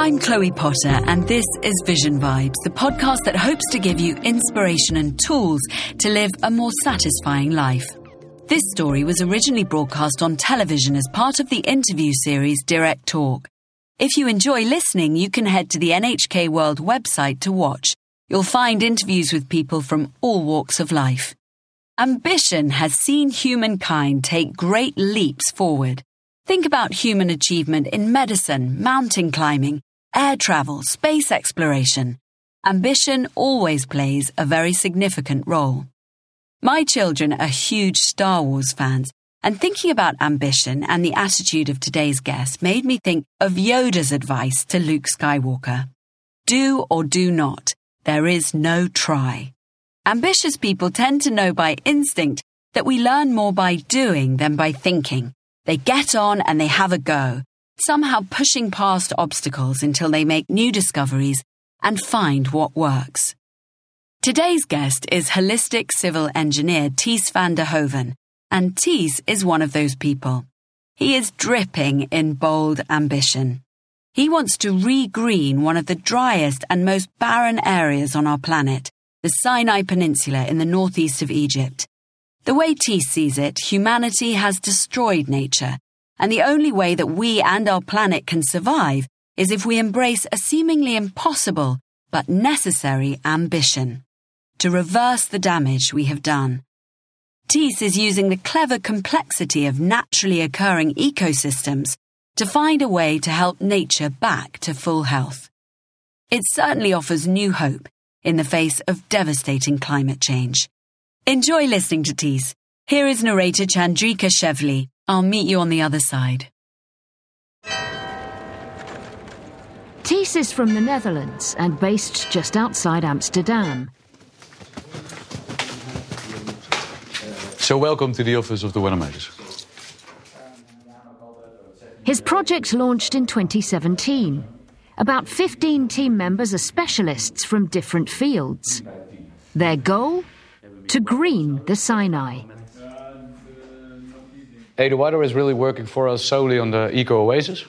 I'm Chloe Potter, and this is Vision Vibes, the podcast that hopes to give you inspiration and tools to live a more satisfying life. This story was originally broadcast on television as part of the interview series Direct Talk. If you enjoy listening, you can head to the NHK World website to watch. You'll find interviews with people from all walks of life. Ambition has seen humankind take great leaps forward. Think about human achievement in medicine, mountain climbing, air travel, space exploration. Ambition always plays a very significant role. My children are huge Star Wars fans, and thinking about ambition and the attitude of today's guest made me think of Yoda's advice to Luke Skywalker. Do or do not. There is no try. Ambitious people tend to know by instinct that we learn more by doing than by thinking. They get on and they have a go, somehow pushing past obstacles until they make new discoveries and find what works. Today's guest is holistic civil engineer Ties van der Hoeven, and Ties is one of those people. He is dripping in bold ambition. He wants to re-green one of the driest and most barren areas on our planet, the Sinai Peninsula in the northeast of Egypt. The way Ties sees it, humanity has destroyed nature and the only way that we and our planet can survive is if we embrace a seemingly impossible but necessary ambition to reverse the damage we have done. Ties is using the clever complexity of naturally occurring ecosystems to find a way to help nature back to full health. It certainly offers new hope in the face of devastating climate change. Enjoy listening to Ties. Here is narrator Chandrika Shevli. I'll meet you on the other side. Ties is from the Netherlands and based just outside Amsterdam. So, welcome to the office of the Weathermakers. His project launched in 2017. About 15 team members are specialists from different fields. Their goal? To green the Sinai. Eduardo is really working for us solely on the eco oasis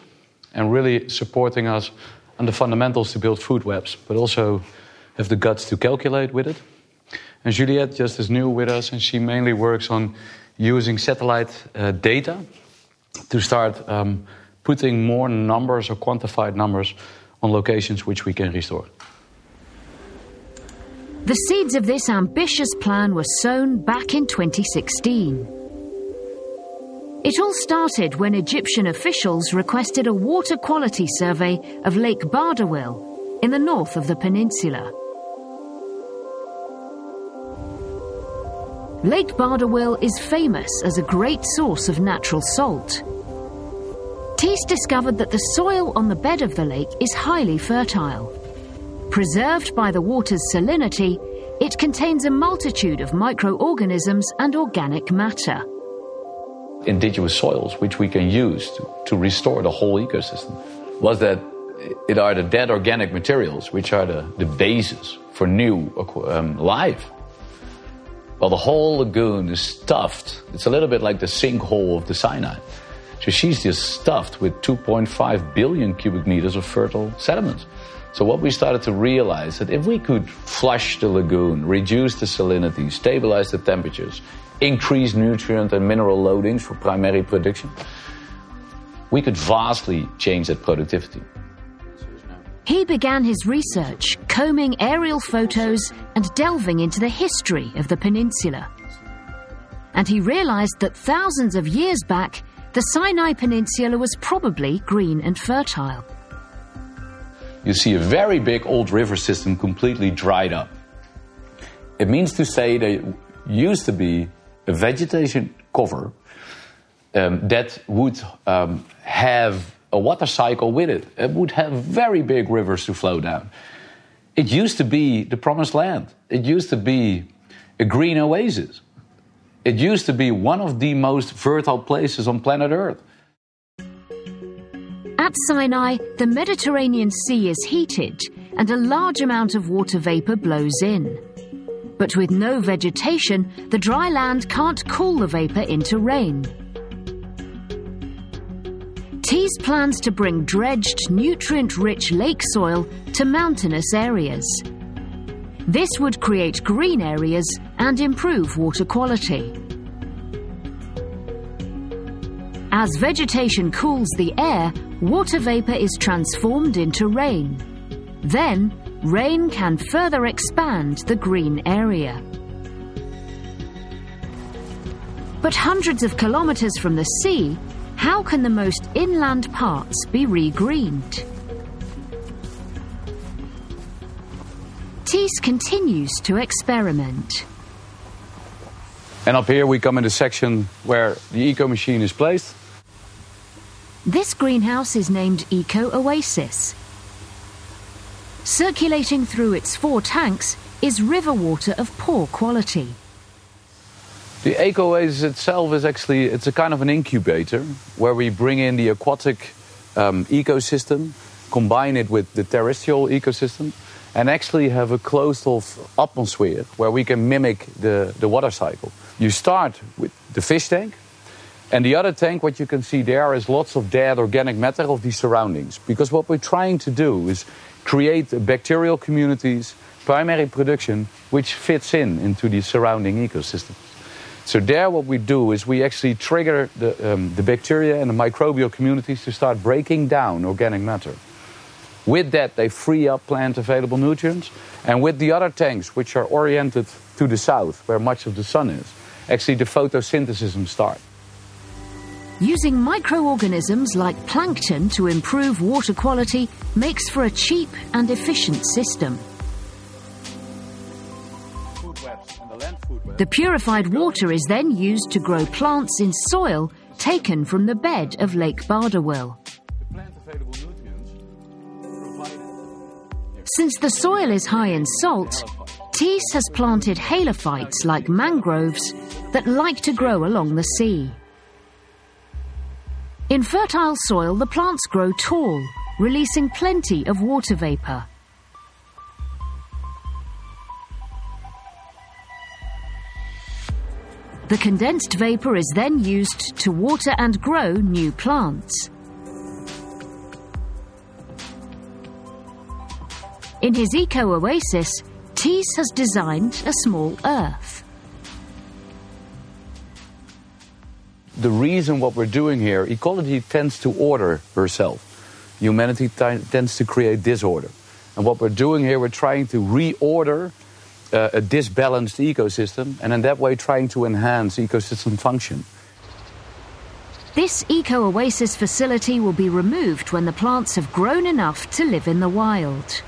and really supporting us on the fundamentals to build food webs, but also have the guts to calculate with it. And Juliette just is new with us, and she mainly works on using satellite uh, data to start um, putting more numbers or quantified numbers on locations which we can restore. The seeds of this ambitious plan were sown back in 2016. It all started when Egyptian officials requested a water quality survey of Lake Bardawil in the north of the peninsula. Lake Bardawil is famous as a great source of natural salt. Ties discovered that the soil on the bed of the lake is highly fertile. Preserved by the water's salinity, it contains a multitude of microorganisms and organic matter indigenous soils, which we can use to, to restore the whole ecosystem, was that it are the dead organic materials which are the, the basis for new um, life. Well, the whole lagoon is stuffed. It's a little bit like the sinkhole of the Sinai. So she's just stuffed with 2.5 billion cubic meters of fertile sediments. So what we started to realize that if we could flush the lagoon, reduce the salinity, stabilize the temperatures, increase nutrient and mineral loadings for primary production, we could vastly change that productivity. He began his research, combing aerial photos and delving into the history of the peninsula. And he realized that thousands of years back, the Sinai Peninsula was probably green and fertile. You see a very big old river system completely dried up. It means to say that used to be a vegetation cover um, that would um, have a water cycle with it. It would have very big rivers to flow down. It used to be the promised land. It used to be a green oasis. It used to be one of the most fertile places on planet Earth. At Sinai, the Mediterranean Sea is heated and a large amount of water vapour blows in. But with no vegetation, the dry land can't cool the vapour into rain. Ties plans to bring dredged, nutrient rich lake soil to mountainous areas. This would create green areas and improve water quality. As vegetation cools the air, water vapour is transformed into rain. Then, rain can further expand the green area. But hundreds of kilometres from the sea, how can the most inland parts be regreened? Ties continues to experiment. And up here we come in the section where the eco machine is placed. This greenhouse is named Eco Oasis. Circulating through its four tanks is river water of poor quality. The Eco Oasis itself is actually it's a kind of an incubator where we bring in the aquatic um, ecosystem, combine it with the terrestrial ecosystem, and actually have a closed off atmosphere where we can mimic the, the water cycle. You start with the fish tank, and the other tank, what you can see there, is lots of dead organic matter of the surroundings. Because what we're trying to do is create bacterial communities, primary production, which fits in into the surrounding ecosystem. So there, what we do is we actually trigger the, um, the bacteria and the microbial communities to start breaking down organic matter. With that, they free up plant available nutrients. And with the other tanks, which are oriented to the south, where much of the sun is, actually the photosynthesis starts. Using microorganisms like plankton to improve water quality makes for a cheap and efficient system. The purified water is then used to grow plants in soil taken from the bed of Lake Bardawil. Since the soil is high in salt, Ties has planted halophytes like mangroves that like to grow along the sea. In fertile soil, the plants grow tall, releasing plenty of water vapour. The condensed vapour is then used to water and grow new plants. In his eco oasis, Ties has designed a small earth. The reason what we're doing here, ecology tends to order herself. Humanity tends to create disorder. And what we're doing here, we're trying to reorder uh, a disbalanced ecosystem and in that way trying to enhance ecosystem function. This eco oasis facility will be removed when the plants have grown enough to live in the wild.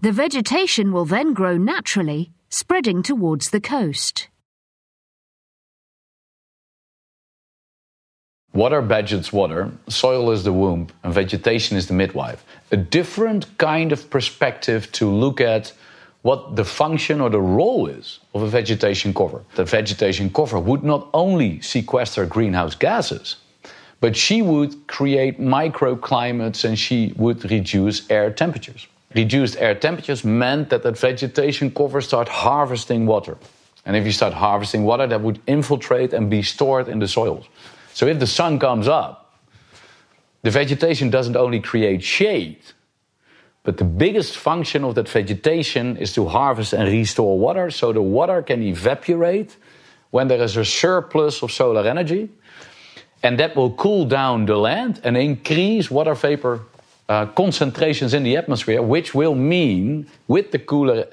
The vegetation will then grow naturally, spreading towards the coast. Water budgets water, soil is the womb, and vegetation is the midwife. A different kind of perspective to look at what the function or the role is of a vegetation cover. The vegetation cover would not only sequester greenhouse gases, but she would create microclimates and she would reduce air temperatures. Reduced air temperatures meant that that vegetation cover start harvesting water. And if you start harvesting water, that would infiltrate and be stored in the soils. So if the sun comes up, the vegetation doesn't only create shade, but the biggest function of that vegetation is to harvest and restore water so the water can evaporate when there is a surplus of solar energy. And that will cool down the land and increase water vapor uh, concentrations in the atmosphere, which will mean, with the cooler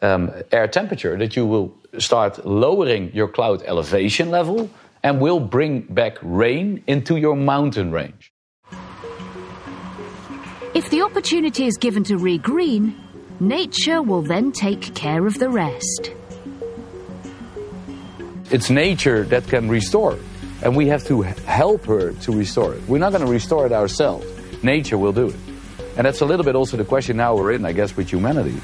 um, air temperature, that you will start lowering your cloud elevation level and will bring back rain into your mountain range. If the opportunity is given to regreen, nature will then take care of the rest. It's nature that can restore, and we have to help her to restore it. We're not going to restore it ourselves. Nature will do it. And that's a little bit also the question now we're in, I guess, with humanity.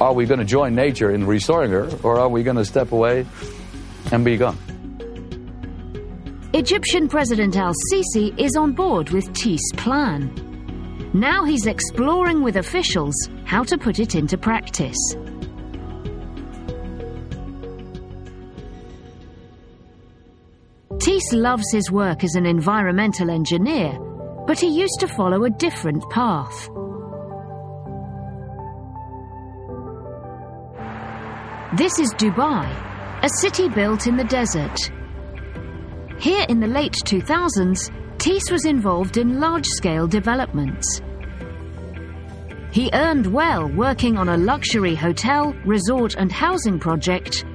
Are we going to join nature in restoring her, or are we going to step away and be gone? Egyptian President al Sisi is on board with Ties' plan. Now he's exploring with officials how to put it into practice. Ties loves his work as an environmental engineer, but he used to follow a different path. This is Dubai, a city built in the desert. Here in the late 2000s, Ties was involved in large-scale developments. He earned well working on a luxury hotel, resort and housing project,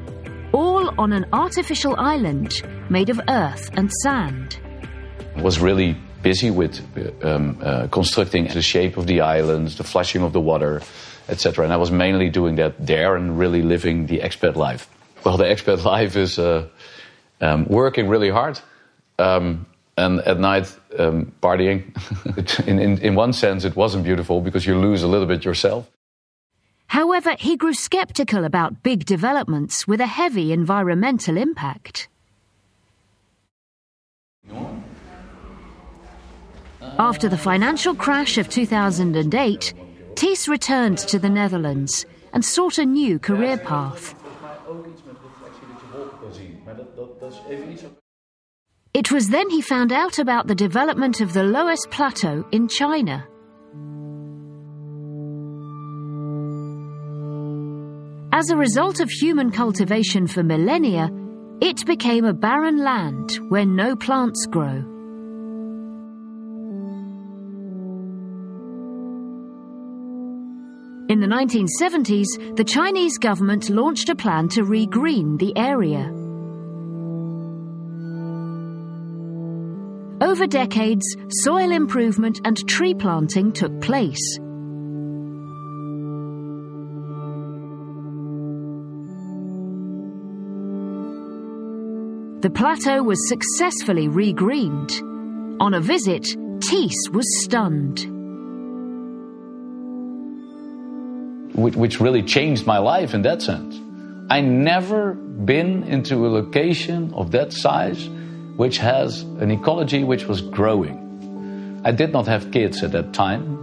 all on an artificial island made of earth and sand. I Was really busy with um, uh, constructing the shape of the islands, the flushing of the water, etc. And I was mainly doing that there and really living the expat life. Well, the expat life is uh, um, working really hard. Um, and at night um, partying. in, in, in one sense, it wasn't beautiful because you lose a little bit yourself. However, he grew skeptical about big developments with a heavy environmental impact. After the financial crash of 2008, Ties returned to the Netherlands and sought a new career path. It was then he found out about the development of the Loess Plateau in China. As a result of human cultivation for millennia, it became a barren land where no plants grow. In the 1970s, the Chinese government launched a plan to regreen the area. Over decades, soil improvement and tree planting took place. The plateau was successfully regreened. On a visit, Ties was stunned. Which really changed my life in that sense. I never been into a location of that size which has an ecology which was growing. I did not have kids at that time,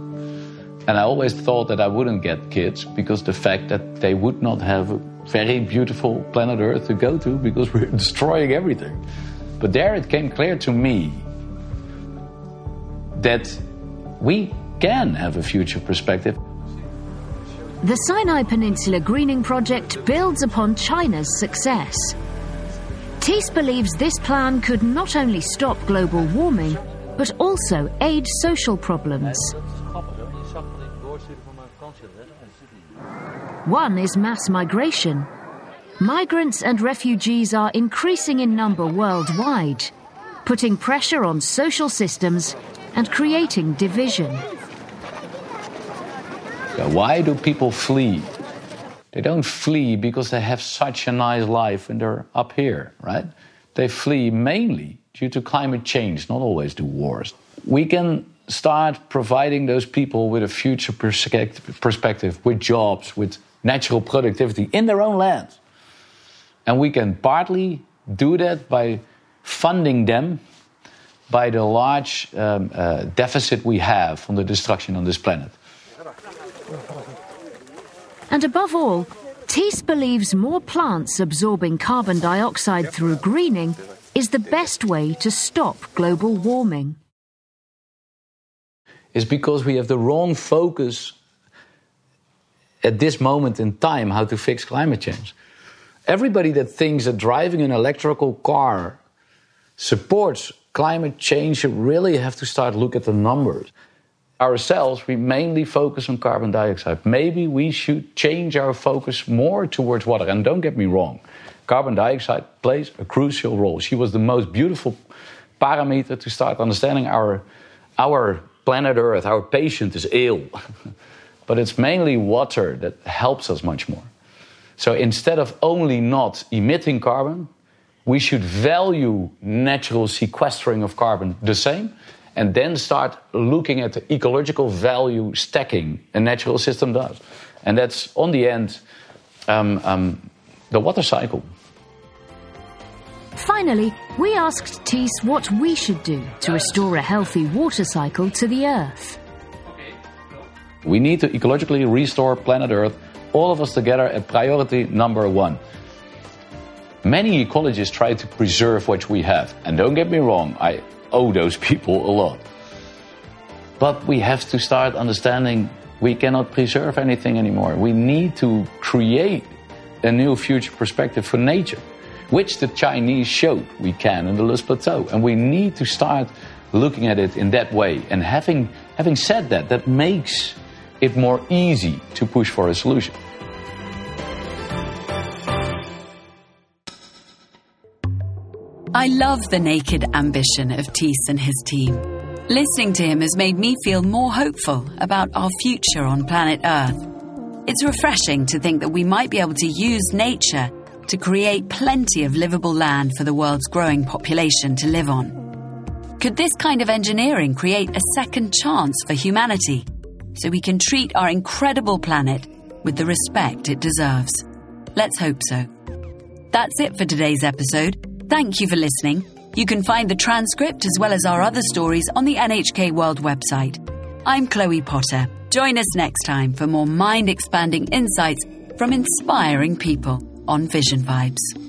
and I always thought that I wouldn't get kids because the fact that they would not have a very beautiful planet Earth to go to because we're destroying everything. But there it came clear to me that we can have a future perspective. The Sinai Peninsula Greening Project builds upon China's success. Ties believes this plan could not only stop global warming, but also aid social problems. One is mass migration. Migrants and refugees are increasing in number worldwide, putting pressure on social systems and creating division. Why do people flee? They don't flee because they have such a nice life and they're up here, right? They flee mainly due to climate change, not always to wars. We can start providing those people with a future perspective, with jobs, with natural productivity in their own land. And we can partly do that by funding them by the large um, uh, deficit we have from the destruction on this planet. And above all, Ties believes more plants absorbing carbon dioxide through greening is the best way to stop global warming. Is because we have the wrong focus at this moment in time how to fix climate change. Everybody that thinks that driving an electrical car supports climate change should really have to start look at the numbers ourselves, we mainly focus on carbon dioxide. Maybe we should change our focus more towards water. And don't get me wrong, carbon dioxide plays a crucial role. She was the most beautiful parameter to start understanding our, our planet Earth, our patient is ill. but it's mainly water that helps us much more. So instead of only not emitting carbon, we should value natural sequestering of carbon the same and then start looking at the ecological value stacking a natural system does. And that's, on the end, um, um, the water cycle. Finally, we asked Ties what we should do to restore a healthy water cycle to the Earth. We need to ecologically restore planet Earth, all of us together at priority number one. Many ecologists try to preserve what we have. And don't get me wrong, I owe those people a lot. But we have to start understanding we cannot preserve anything anymore. We need to create a new future perspective for nature, which the Chinese showed we can in the Loess Plateau. And we need to start looking at it in that way. And having, having said that, that makes it more easy to push for a solution. I love the naked ambition of Ties and his team. Listening to him has made me feel more hopeful about our future on planet Earth. It's refreshing to think that we might be able to use nature to create plenty of livable land for the world's growing population to live on. Could this kind of engineering create a second chance for humanity so we can treat our incredible planet with the respect it deserves? Let's hope so. That's it for today's episode. Thank you for listening. You can find the transcript as well as our other stories on the NHK World website. I'm Chloe Potter. Join us next time for more mind expanding insights from inspiring people on Vision Vibes.